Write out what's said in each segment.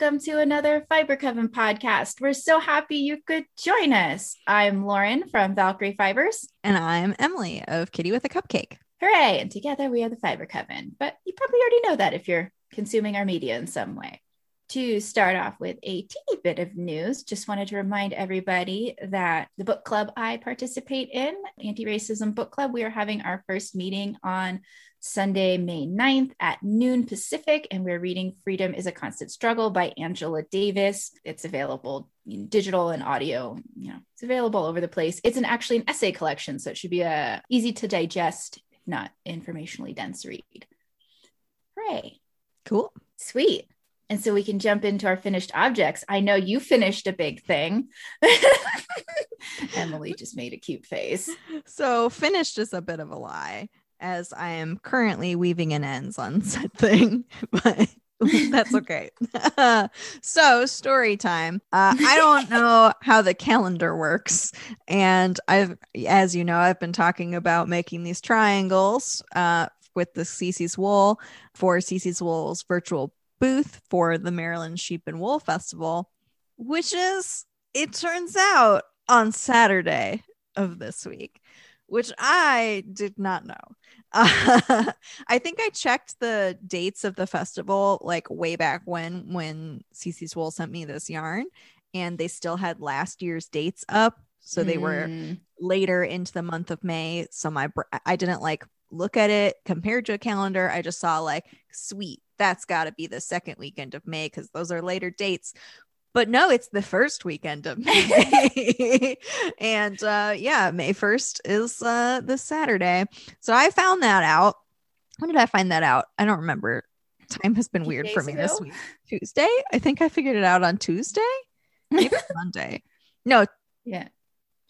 welcome to another Fiber Coven podcast. We're so happy you could join us. I'm Lauren from Valkyrie Fibers. And I'm Emily of Kitty with a Cupcake. Hooray! And together we are the Fiber Coven. But you probably already know that if you're consuming our media in some way. To start off with a teeny bit of news, just wanted to remind everybody that the book club I participate in, Anti Racism Book Club, we are having our first meeting on Sunday, May 9th at noon Pacific, and we're reading Freedom is a Constant Struggle by Angela Davis. It's available in digital and audio, you know, it's available over the place. It's an actually an essay collection, so it should be a easy to digest, if not informationally dense read. Hooray. Cool. Sweet. And so we can jump into our finished objects. I know you finished a big thing. Emily just made a cute face. So, finished is a bit of a lie, as I am currently weaving in ends on said thing, but that's okay. so, story time. Uh, I don't know how the calendar works. And I've, as you know, I've been talking about making these triangles uh, with the CC's Wool for CC's Wool's virtual booth for the Maryland Sheep and Wool Festival, which is, it turns out, on Saturday of this week, which I did not know. Uh, I think I checked the dates of the festival like way back when when Cece's Wool sent me this yarn, and they still had last year's dates up, so they mm. were later into the month of May. So my I didn't like look at it compared to a calendar. I just saw like sweet that's got to be the second weekend of May because those are later dates. But no, it's the first weekend of May. and uh, yeah, May 1st is uh, this Saturday. So I found that out. When did I find that out? I don't remember. Time has been weird for me ago? this week. Tuesday? I think I figured it out on Tuesday. Maybe Monday. No. Yeah.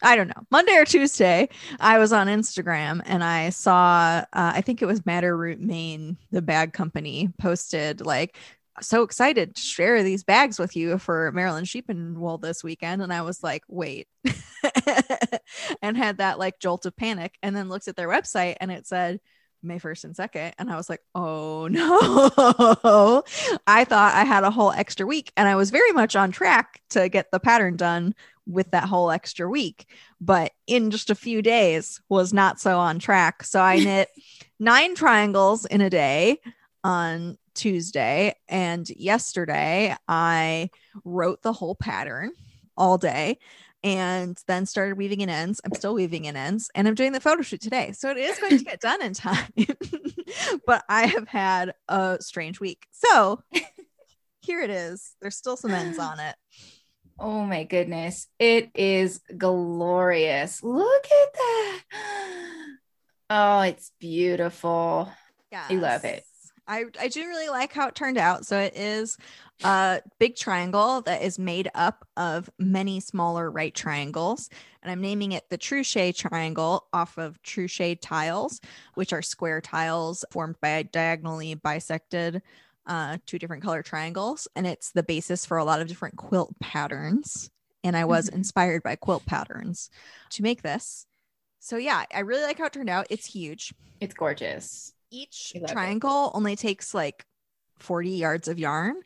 I don't know, Monday or Tuesday, I was on Instagram and I saw, uh, I think it was Madder Root Maine, the bag company, posted like, so excited to share these bags with you for Maryland Sheep and Wool this weekend. And I was like, wait, and had that like jolt of panic. And then looked at their website and it said, May 1st and 2nd. And I was like, oh no. I thought I had a whole extra week and I was very much on track to get the pattern done with that whole extra week. But in just a few days was not so on track. So I knit nine triangles in a day on Tuesday. And yesterday I wrote the whole pattern all day and then started weaving in ends. I'm still weaving in ends and I'm doing the photo shoot today. So it is going to get done in time. but I have had a strange week. So here it is. There's still some ends on it. Oh my goodness. It is glorious. Look at that. Oh, it's beautiful. Yeah. I love it. I, I do really like how it turned out. So it is a big triangle that is made up of many smaller right triangles. And I'm naming it the Truchet triangle off of Truchet tiles, which are square tiles formed by diagonally bisected uh, two different color triangles. And it's the basis for a lot of different quilt patterns. And I was mm-hmm. inspired by quilt patterns to make this. So yeah, I really like how it turned out. It's huge. It's gorgeous each triangle it. only takes like 40 yards of yarn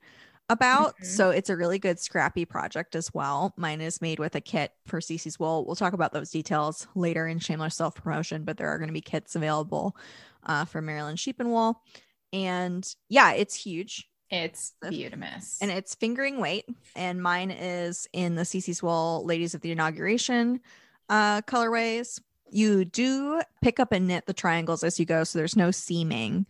about mm-hmm. so it's a really good scrappy project as well mine is made with a kit for Cece's wool we'll talk about those details later in shameless self promotion but there are going to be kits available uh, for maryland sheep and wool and yeah it's huge it's beautiful and it's fingering weight and mine is in the Cece's wool ladies of the inauguration uh colorways you do pick up and knit the triangles as you go, so there's no seaming.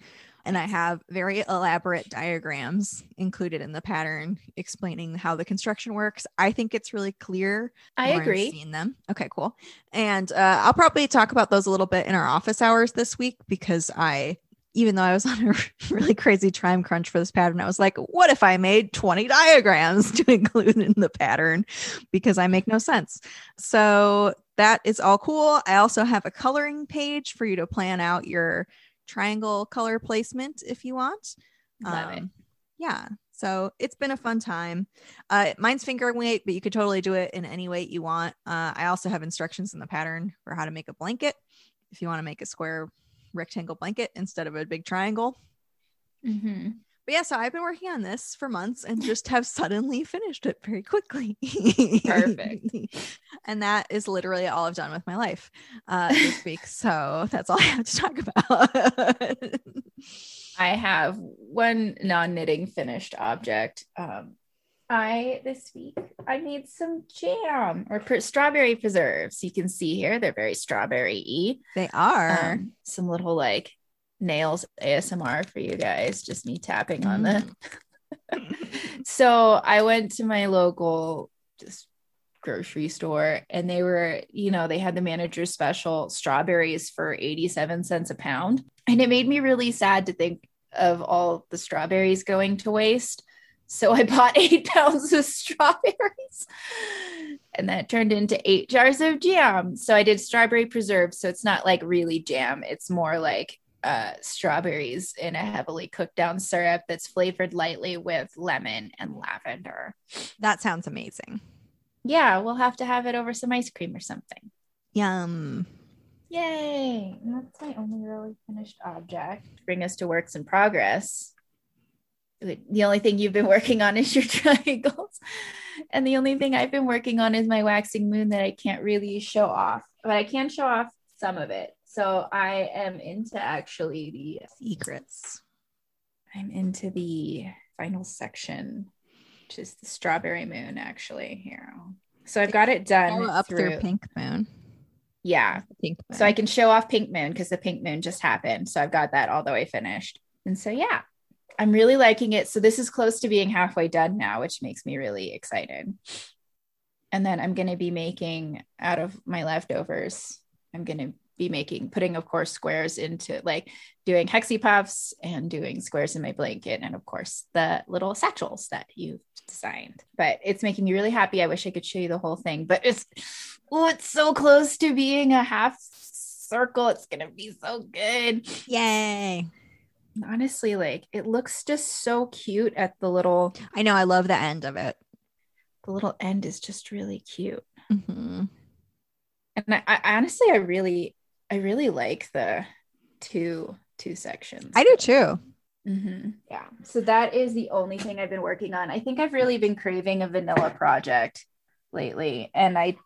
And I have very elaborate diagrams included in the pattern explaining how the construction works. I think it's really clear. I agree. Seeing them. Okay, cool. And uh, I'll probably talk about those a little bit in our office hours this week because I even though I was on a really crazy time crunch for this pattern, I was like, what if I made 20 diagrams to include in the pattern? Because I make no sense. So that is all cool. I also have a coloring page for you to plan out your triangle color placement if you want. Love um, it. Yeah. So it's been a fun time. Uh, mine's finger weight, but you could totally do it in any weight you want. Uh, I also have instructions in the pattern for how to make a blanket if you want to make a square rectangle blanket instead of a big triangle. Mm-hmm. But yeah, so I've been working on this for months and just have suddenly finished it very quickly. Perfect. and that is literally all I've done with my life uh, this week. So that's all I have to talk about. I have one non-knitting finished object. Um, I this week I made some jam or per- strawberry preserves. You can see here they're very strawberry-y. They are Um, some little like nails ASMR for you guys. Just me tapping on the. so I went to my local just grocery store and they were, you know, they had the manager's special strawberries for 87 cents a pound. And it made me really sad to think of all the strawberries going to waste. So I bought eight pounds of strawberries and that turned into eight jars of jam. So I did strawberry preserves. So it's not like really jam, it's more like uh, strawberries in a heavily cooked down syrup that's flavored lightly with lemon and lavender. that sounds amazing. Yeah, we'll have to have it over some ice cream or something. Yum. Yay! That's my only really finished object. Bring us to works in progress. The only thing you've been working on is your triangles. And the only thing I've been working on is my waxing moon that I can't really show off, but I can show off some of it. So I am into actually the Secrets. I'm into the final section, which is the strawberry moon, actually. Here. So I've got it done. Follow up through through- Pink Moon. Yeah. Pink Moon. So I can show off Pink Moon because the Pink Moon just happened. So I've got that all the way finished. And so, yeah, I'm really liking it. So this is close to being halfway done now, which makes me really excited. And then I'm going to be making out of my leftovers, I'm going to be making, putting, of course, squares into like doing hexy puffs and doing squares in my blanket. And of course, the little satchels that you've designed. But it's making me really happy. I wish I could show you the whole thing, but it's, oh, it's so close to being a half circle. It's going to be so good. Yay. Honestly, like it looks just so cute at the little, I know. I love the end of it. the little end is just really cute. Mhm. And I, I honestly, I really, I really like the two, two sections. I do too. mm-hmm. Yeah. So that is the only thing I've been working on. I think I've really been craving a vanilla project lately. And I,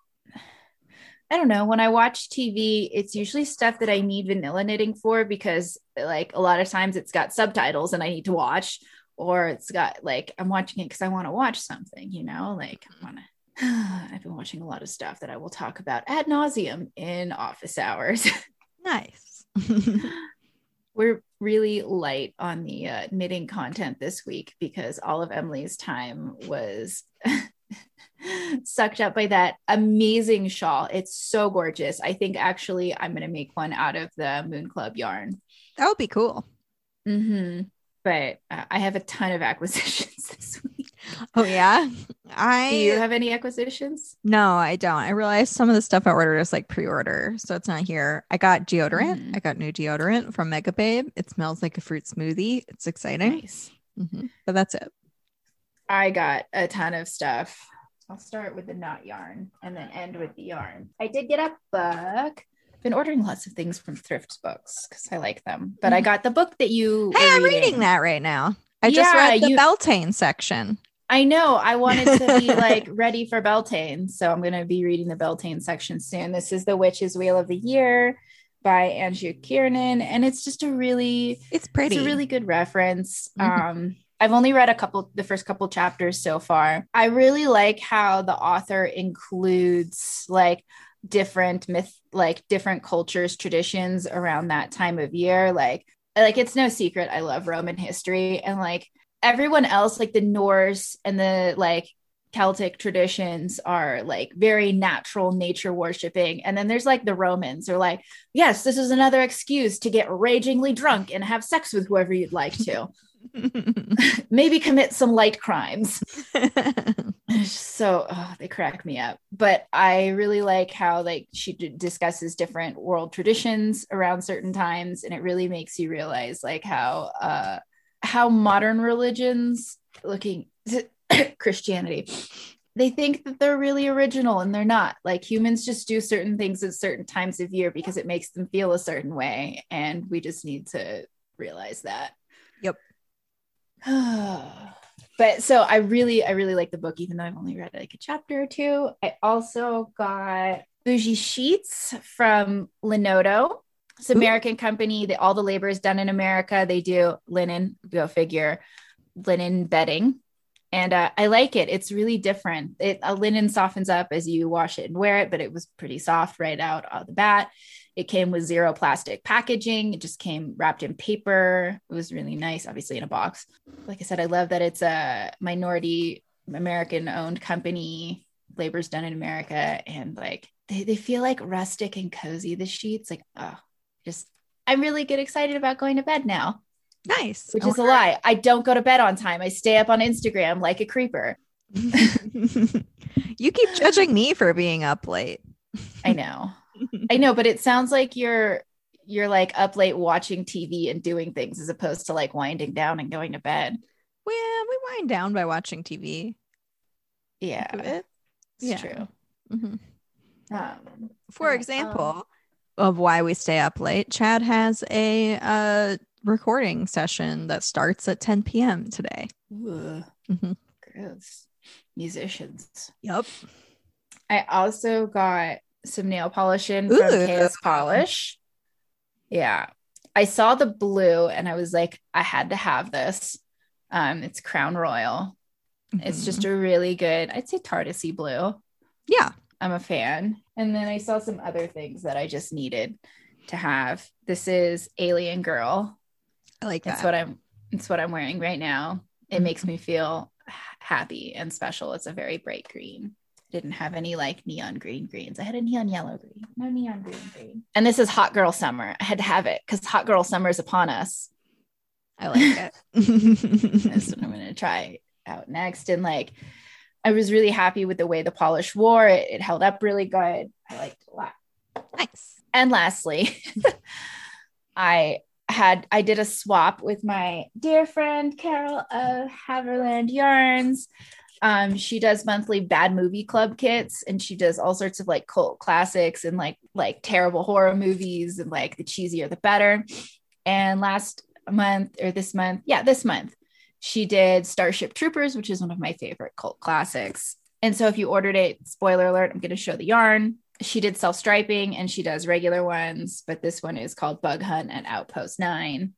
I don't know, when I watch TV, it's usually stuff that I need vanilla knitting for because, like, a lot of times it's got subtitles and I need to watch, or it's got like, I'm watching it because I want to watch something, you know, like, I want to. I've been watching a lot of stuff that I will talk about ad nauseum in office hours. Nice. we're really light on the uh, knitting content this week because all of Emily's time was sucked up by that amazing shawl. It's so gorgeous. I think actually I'm going to make one out of the Moon Club yarn. that would be cool. hmm But uh, I have a ton of acquisitions this week. Oh yeah. I Do you have any acquisitions? no, I don't. I realized some of the stuff I ordered is like pre-order, so it's not here. I got deodorant. Mhm. I got new deodorant from Megababe. It smells like a fruit smoothie. It's exciting. Nice. Mhm. But that's it. I got a ton of stuff. I'll start with the knot yarn and then end with the yarn. I did get a book. Been ordering lots of things from thrift books because I like them. But I got the book that you. Hey, I'm reading that right now. I just read the you- Beltane section. I know. I wanted to be like ready for Beltane, so I'm going to be reading the Beltane section soon. This is the Witch's Wheel of the Year by Andrew Kiernan, and it's just a really It's pretty. It's a really good reference. Mhm. Um, I've only read a couple, the first couple chapters so far. I really like how the author includes like different myth, like different cultures, traditions around that time of year. Like, like it's no secret I love Roman history, and like everyone else, like the Norse and the like Celtic traditions are like very natural nature worshiping. And then there's like the Romans are like, yes, this is another excuse to get ragingly drunk and have sex with whoever you'd like to. Maybe commit some light crimes. so oh, they crack me up. But I really like how like she d- discusses different world traditions around certain times, and it really makes you realize like how uh how modern religions looking Christianity they think that they're really original and they're not. Like humans just do certain things at certain times of year because it makes them feel a certain way. And we just need to realize that. Yep. but so I really, I really like the book, even though I've only read like a chapter or two. I also got Bougie Sheets from Linoto. It's an American company. That all the labor is done in America. They do linen, go figure, linen bedding. And uh, I like it. It's really different. It a linen softens up as you wash it and wear it, but it was pretty soft right out of the bat. It came with zero plastic packaging. It just came wrapped in paper. It was really nice, obviously in a box. Like I said, I love that it's a minority American owned company. Labor's done in America. And like they, they feel like rustic and cozy, the sheets. Like, oh, just I'm really get excited about going to bed now. Nice. Which is a lie. I don't go to bed on time. I stay up on Instagram like a creeper. you keep judging me for being up late. I know. I know, but it sounds like you're you're like up late watching TV and doing things as opposed to like winding down and going to bed. Well, we wind down by watching TV. Yeah, it's yeah. true. Mm-hmm. Um, For example, um, of why we stay up late, Chad has a uh, recording session that starts at 10 p.m. today. Mm-hmm. Gross. Musicians. Yep. I also got some nail polish in from KS Polish. Yeah. I saw the blue and I was like, I had to have this. Um, it's Crown Royal. Mm-hmm. It's just a really good, I'd say Tardisy blue. Yeah. I'm a fan. And then I saw some other things that I just needed to have. This is Alien Girl. I like that. It's what I'm it's what I'm wearing right now. It mm-hmm. makes me feel happy and special. It's a very bright green didn't have any like neon green greens. I had a neon yellow green, no neon green green. And this is Hot Girl Summer. I had to have it because Hot Girl Summer is upon us. I like it. That's what I'm going to try out next. And like, I was really happy with the way the polish wore. It, it held up really good. I liked it a lot. Nice. And lastly, I had I did a swap with my dear friend Carol of Haverland Yarns. Um, she does monthly bad movie club kits and she does all sorts of like cult classics and like like terrible horror movies and like the cheesier the better. And last month or this month, yeah, this month, she did Starship Troopers, which is one of my favorite cult classics. And so if you ordered it, spoiler alert, I'm going to show the yarn. She did self striping and she does regular ones, but this one is called Bug Hunt at Outpost 9.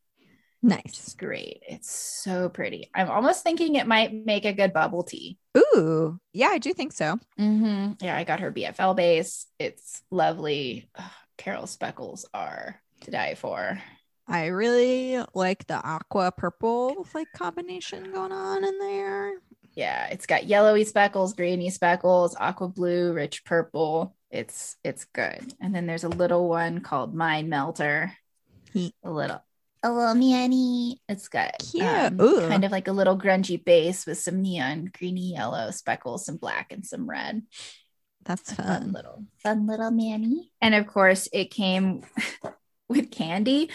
Nice. It's great. It's so pretty. I'm almost thinking it might make a good bubble tea. Ooh, yeah, I do think so. Mm-hmm. Yeah, I got her BFL base. It's lovely. Ugh, Carol speckles are to die for. I really like the aqua purple like combination going on in there. Yeah, it's got yellowy speckles, greeny speckles, aqua blue, rich purple. It's it's good. And then there's a little one called Mind Melter. A little a little neon It's got um, kind of like a little grungy base with some neon greeny yellow speckles, some black and some red. That's fun. fun little fun little manny. And of course, it came with candy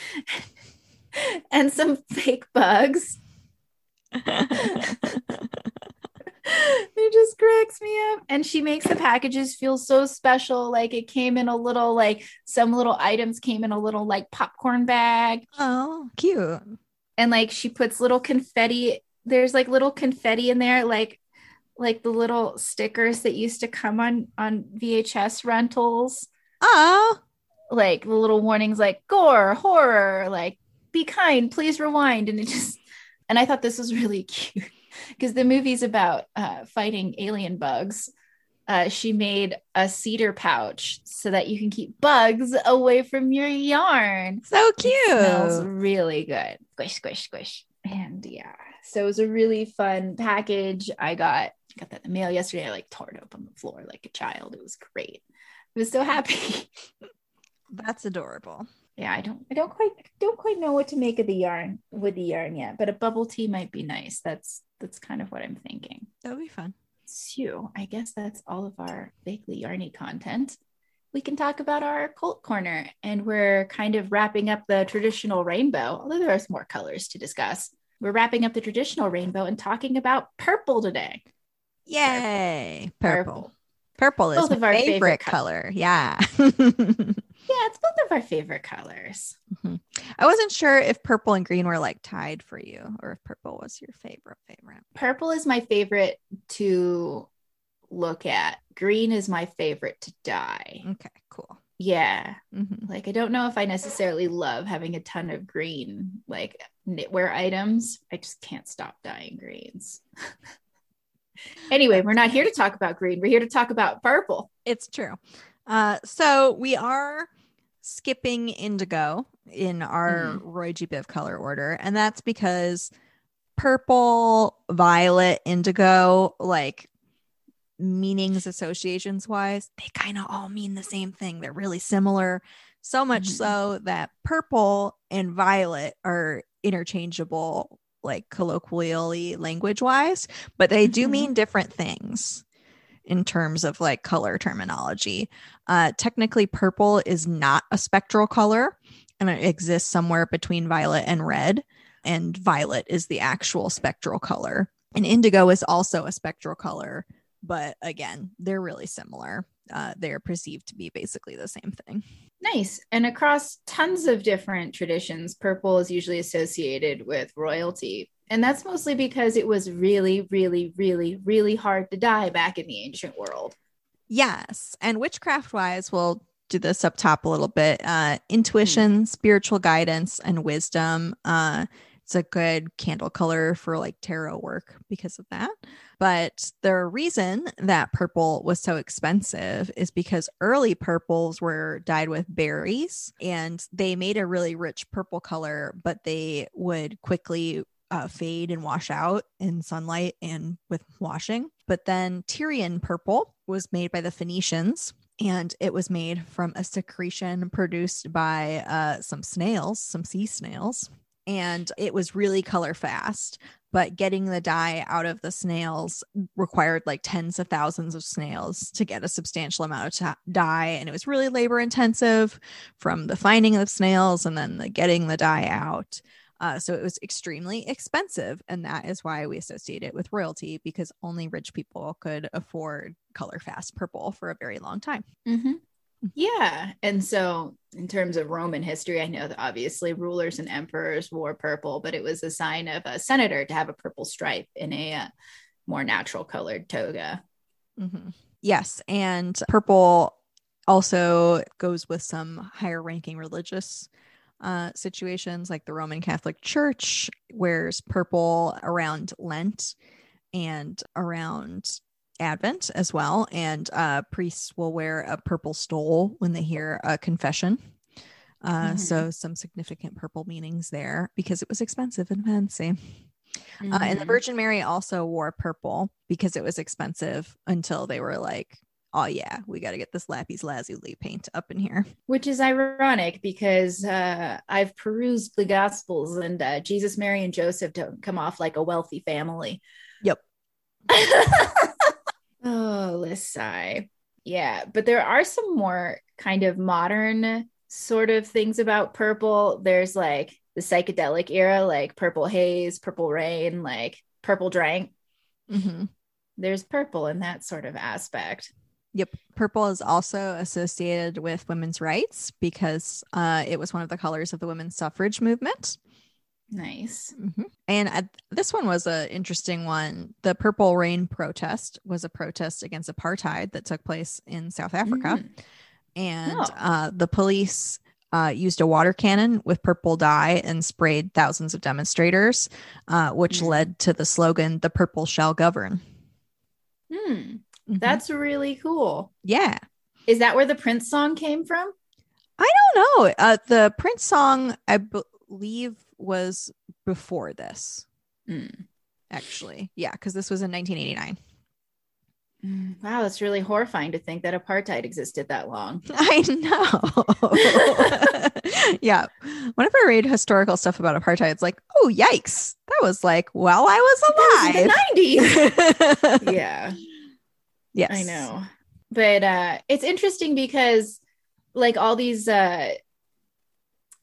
and some fake bugs. it just cracks me up. And she makes the packages feel so special. Like it came in a little, like some little items came in a little like popcorn bag. Oh, cute. And like she puts little confetti. There's like little confetti in there, like like the little stickers that used to come on on VHS rentals. Oh, like the little warnings like gore, horror, like be kind, please rewind. And it just and I thought this was really cute because the movie's about uh, fighting alien bugs. Uh, she made a cedar pouch so that you can keep bugs away from your yarn. So cute. It smells really good. Squish, squish, squish. And yeah, so it was a really fun package. I got got that in the mail yesterday. I like tore it up on the floor like a child. It was great. I was so happy. That's adorable yeah, I don't I don't quite don't quite know what to make of the yarn with the yarn yet, but a bubble tea might be nice. That's that's kind of what I'm thinking. That would be fun. So I guess that's all of our vaguely yarny content. We can talk about our cult corner, and we're kind of wrapping up the traditional rainbow, although there there's more colors to discuss. We're wrapping up the traditional rainbow and talking about purple today. Yay! Purple. Purple, purple is Both my favorite, favorite color. color. Yeah. Yeah, it's both of our favorite colors. Mhm. I wasn't sure if purple and green were like tied for you or if purple was your favorite favorite. Purple is my favorite to look at. Green is my favorite to dye. Okay, cool. Yeah. Mhm. Like I don't know if I necessarily love having a ton of green like knitwear items. I just can't stop dyeing greens. anyway, we're not here to talk about green. We're here to talk about purple. It's true. Uh, so we are skipping indigo in our Roy G. Biv color order, and that's because purple, violet, indigo, like meanings associations wise, they kind of all mean the same thing. They're really similar. So much Mhm. so that purple and violet are interchangeable, like colloquially language wise, but they do Mhm. mean different things in terms of like color terminology. Uh, technically, purple is not a spectral color and it exists somewhere between violet and red. And violet is the actual spectral color. And indigo is also a spectral color, but again, they're really similar. Uh, they're perceived to be basically the same thing. Nice. And across tons of different traditions, purple is usually associated with royalty. And that's mostly because it was really, really, really, really hard to dye back in the ancient world. Yes. And witchcraft wise, we'll do this up top a little bit. Uh, intuition, spiritual guidance, and wisdom. Uh, it's a good candle color for like tarot work because of that. But the reason that purple was so expensive is because early purples were dyed with berries and they made a really rich purple color, but they would quickly uh, fade and wash out in sunlight and with washing. But then Tyrian purple was made by the Phoenicians and it was made from a secretion produced by uh, some snails, some sea snails. And it was really color fast, but getting the dye out of the snails required like tens of thousands of snails to get a substantial amount of ta- dye. And it was really labor intensive from the finding of snails and then the getting the dye out. Uh, so it was extremely expensive. And that is why we associate it with royalty because only rich people could afford color fast purple for a very long time. Mm-hmm. Yeah. And so, in terms of Roman history, I know that obviously rulers and emperors wore purple, but it was a sign of a senator to have a purple stripe in a uh, more natural colored toga. Mhm. Yes. And purple also goes with some higher ranking religious uh, situations, like the Roman Catholic Church wears purple around Lent and around Advent as well. And uh, priests will wear a purple stole when they hear a confession. Uh, Mhm. So, some significant purple meanings there because it was expensive and fancy. Uh, and the Mhm. Virgin Mary also wore purple because it was expensive until they were like, oh, yeah, we got to get this lapis lazuli paint up in here. Which is ironic because uh, I've perused the Gospels and uh, Jesus, Mary, and Joseph don't come off like a wealthy family. Yep. oh, let's sigh. Yeah, but there are some more kind of modern sort of things about purple. There's like the psychedelic era, like purple haze, purple rain, like purple drank. Mhm. There's purple in that sort of aspect. Yep. Purple is also associated with women's rights because uh, it was one of the colors of the women's suffrage movement. Nice. Mhm. And uh, this one was an interesting one. The Purple Rain protest was a protest against apartheid that took place in South Africa. Mm. and Oh. uh, the police uh, used a water cannon with purple dye and sprayed thousands of demonstrators, uh, which Mm. led to the slogan "The purple shall govern." Hmm. Mhm. That's really cool. yeah. Is that where the Prince song came from? I don't know. Uh, the Prince song, I believe, was before this. Mm. Actually, yeah, because this was in 1989. Mm, Wow, that's really horrifying to think that apartheid existed that long. I know. yeah. Whenever I read historical stuff about apartheid, it's like, oh, yikes. That was like while I was alive. Was in the 90s. yeah, Yes. I know. But uh it's interesting because like all these uh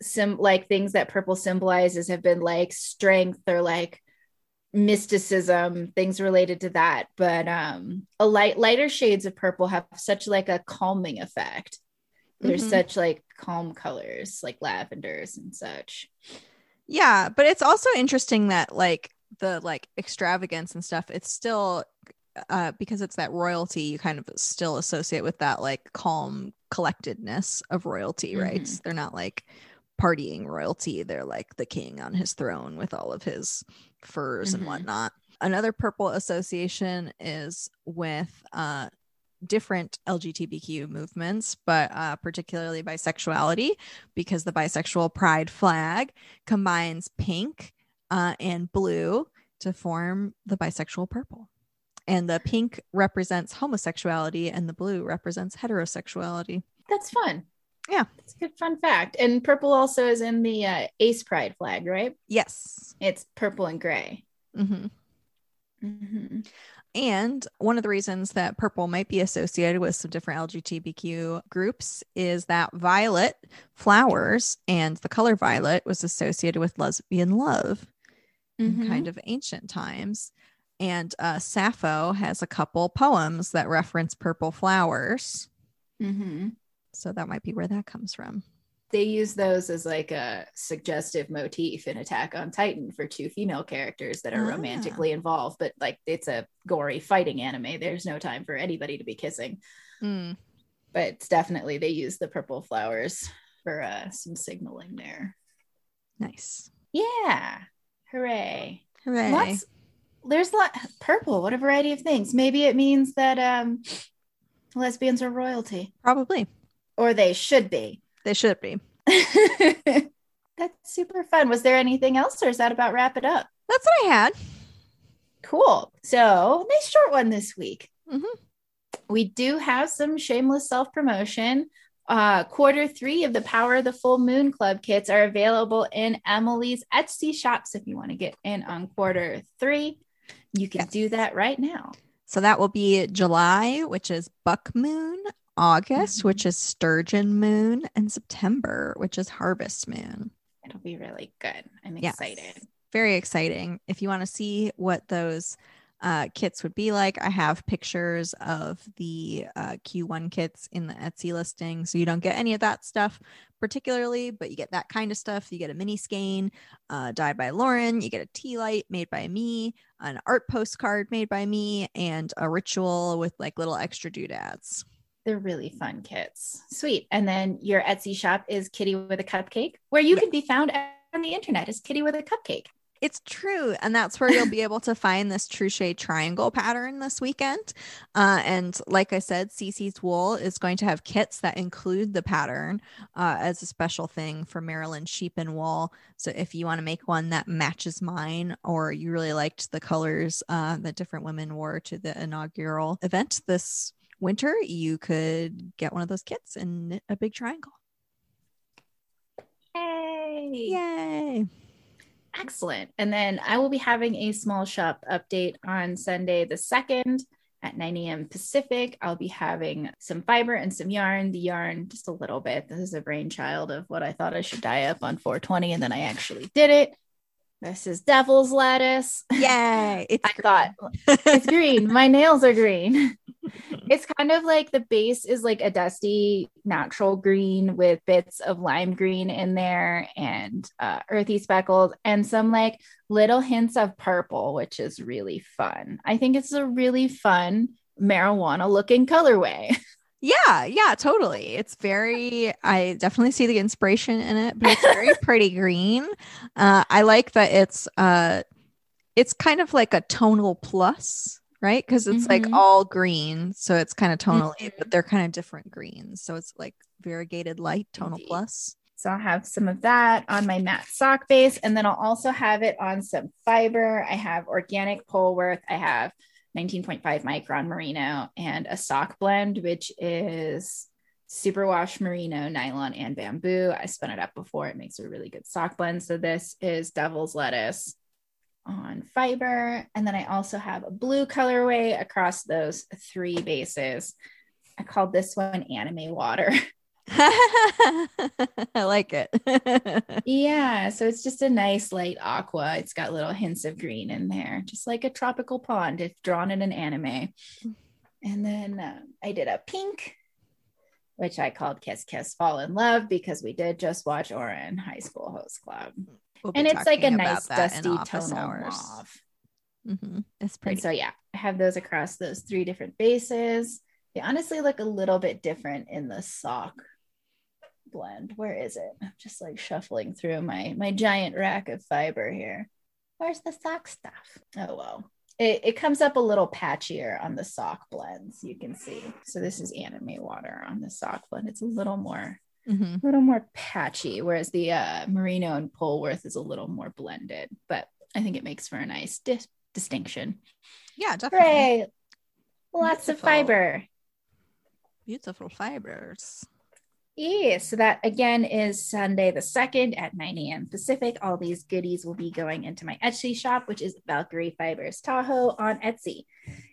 sim like things that purple symbolizes have been like strength or like mysticism things related to that but um a light lighter shades of purple have such like a calming effect They're Mhm. such like calm colors, like lavenders and such. Yeah, but it's also interesting that like the like extravagance and stuff, it's still uh because it's that royalty, you kind of still associate with that like calm collectedness of royalty, right? Mhm. They're not like partying royalty. They're like the king on his throne with all of his furs Mhm. and whatnot. Another purple association is with uh different LGBTQ movements, but uh, particularly bisexuality, because the bisexual pride flag combines pink uh, and blue to form the bisexual purple. And the pink represents homosexuality and the blue represents heterosexuality. That's fun. Yeah. It's a good fun fact. And purple also is in the uh, Ace Pride flag, right? Yes. It's purple and gray. hmm hmm And one of the reasons that purple might be associated with some different LGBTQ groups is that violet flowers and the color violet was associated with lesbian love in kind of ancient times. And uh, Sappho has a couple poems that reference purple flowers. hmm So that might be where that comes from. They use those as like a suggestive motif in Attack on Titan for two female characters that are Ah. romantically involved, but like it's a gory fighting anime. There's no time for anybody to be kissing. Mm. But it's definitely they use the purple flowers for uh, some signaling there. Nice. Yeah. Hooray. Hooray. Lots there's a lot purple, what a variety of things. Maybe it means that um lesbians are royalty. Probably. Or they should be. They should be. That's super fun. Was there anything else, or is that about wrap it up? That's what I had. Cool. So, nice short one this week. Mhm. We do have some shameless self promotion. Uh, quarter three of the Power of the Full Moon Club kits are available in Emily's Etsy shops. If you want to get in on quarter three, you can Yes. do that right now. So that will be July, which is Buck Moon, August, Mhm. which is Sturgeon Moon, and September, which is Harvest Moon. It'll be really good. I'm Yes. excited. Very exciting. If you want to see what those uh, kits would be like, I have pictures of the uh, Q1 kits in the Etsy listing. So you don't get any of that stuff particularly, but you get that kind of stuff. You get a mini skein uh, dyed by Lauren, you get a tea light made by me, an art postcard made by me, and a ritual with like little extra doodads. They're really fun kits. Sweet. And then your Etsy shop is Kitty with a Cupcake, where you can be found on the internet as Kitty with a Cupcake. It's true. And that's where you'll be able to find this Truchet triangle pattern this weekend. Uh, and like I said, CC's Wool is going to have kits that include the pattern uh, as a special thing for Maryland sheep and wool. So if you want to make one that matches mine, or you really liked the colors uh, that different women wore to the inaugural event this winter, you could get one of those kits and knit a big triangle. Yay! Yay. Excellent. And then I will be having a small shop update on Sunday the 2nd at 9 a.m. Pacific. I'll be having some fiber and some yarn. The yarn, just a little bit. This is a brainchild of what I thought I should dye up on 420, and then I actually did it. This is devil's lettuce. Yay. It's I thought it's green. My nails are green. It's kind of like the base is like a dusty natural green with bits of lime green in there and uh, earthy speckles and some like little hints of purple, which is really fun. I think it's a really fun marijuana looking colorway. Yeah, yeah, totally. It's very, I definitely see the inspiration in it, but it's very pretty green. Uh, I like that it's, uh, it's kind of like a tonal plus, right? Because it's like Mhm. all green, so it's kind of tonally, Mhm. but they're kind of different greens. So it's like variegated light tonal Indeed. plus. So I'll have some of that on my matte sock base, and then I'll also have it on some fiber. I have organic Polworth. I have 19.5 micron merino and a sock blend, which is superwash merino, nylon, and bamboo. I spun it up before. It makes a really good sock blend. So this is devil's lettuce on fiber. And then I also have a blue colorway across those three bases. I called this one anime water. I like it. Yeah, so it's just a nice light aqua. It's got little hints of green in there, just like a tropical pond if drawn in an anime. And then um, I did a pink which I called Kiss Kiss Fall in Love because we did just watch Ouran High School Host Club. We'll and it's like a nice dusty tonal mauve. hmm It's pretty. And so yeah, I have those across those three different bases. They honestly look a little bit different in the sock blend. Where is it? I'm just like shuffling through my my giant rack of fiber here. Where's the sock stuff? Oh well. It, it comes up a little patchier on the sock blends, you can see. So this is anime water on the sock blend. It's a little more Mhm. a little more patchy, whereas the uh, merino and Polworth is a little more blended. But I think it makes for a nice dis- distinction. Yeah, definitely. Hooray! Lots of fiber. Beautiful fibers. Yeah, so that again is Sunday the 2nd at 9 a.m. Pacific. All these goodies will be going into my Etsy shop, which is Valkyrie Fibers Tahoe on Etsy.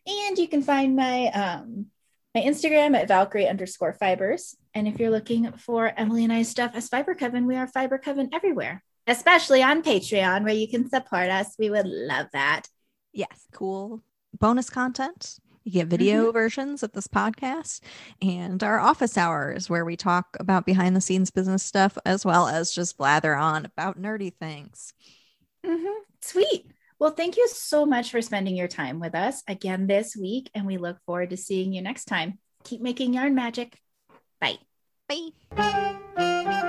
And you can find my um my Instagram at Valkyrie underscore fibers. And if you're looking for Emily and I stuff as Fiber Coven, we are Fiber Coven everywhere, especially on Patreon where you can support us. We would love that. Yes, cool bonus content. You get video versions of this podcast and our office hours where we talk about behind the scenes business stuff as well as just blather on about nerdy things. Mhm. Sweet. Well, thank you so much for spending your time with us again this week. And we look forward to seeing you next time. Keep making yarn magic. Bye. Bye.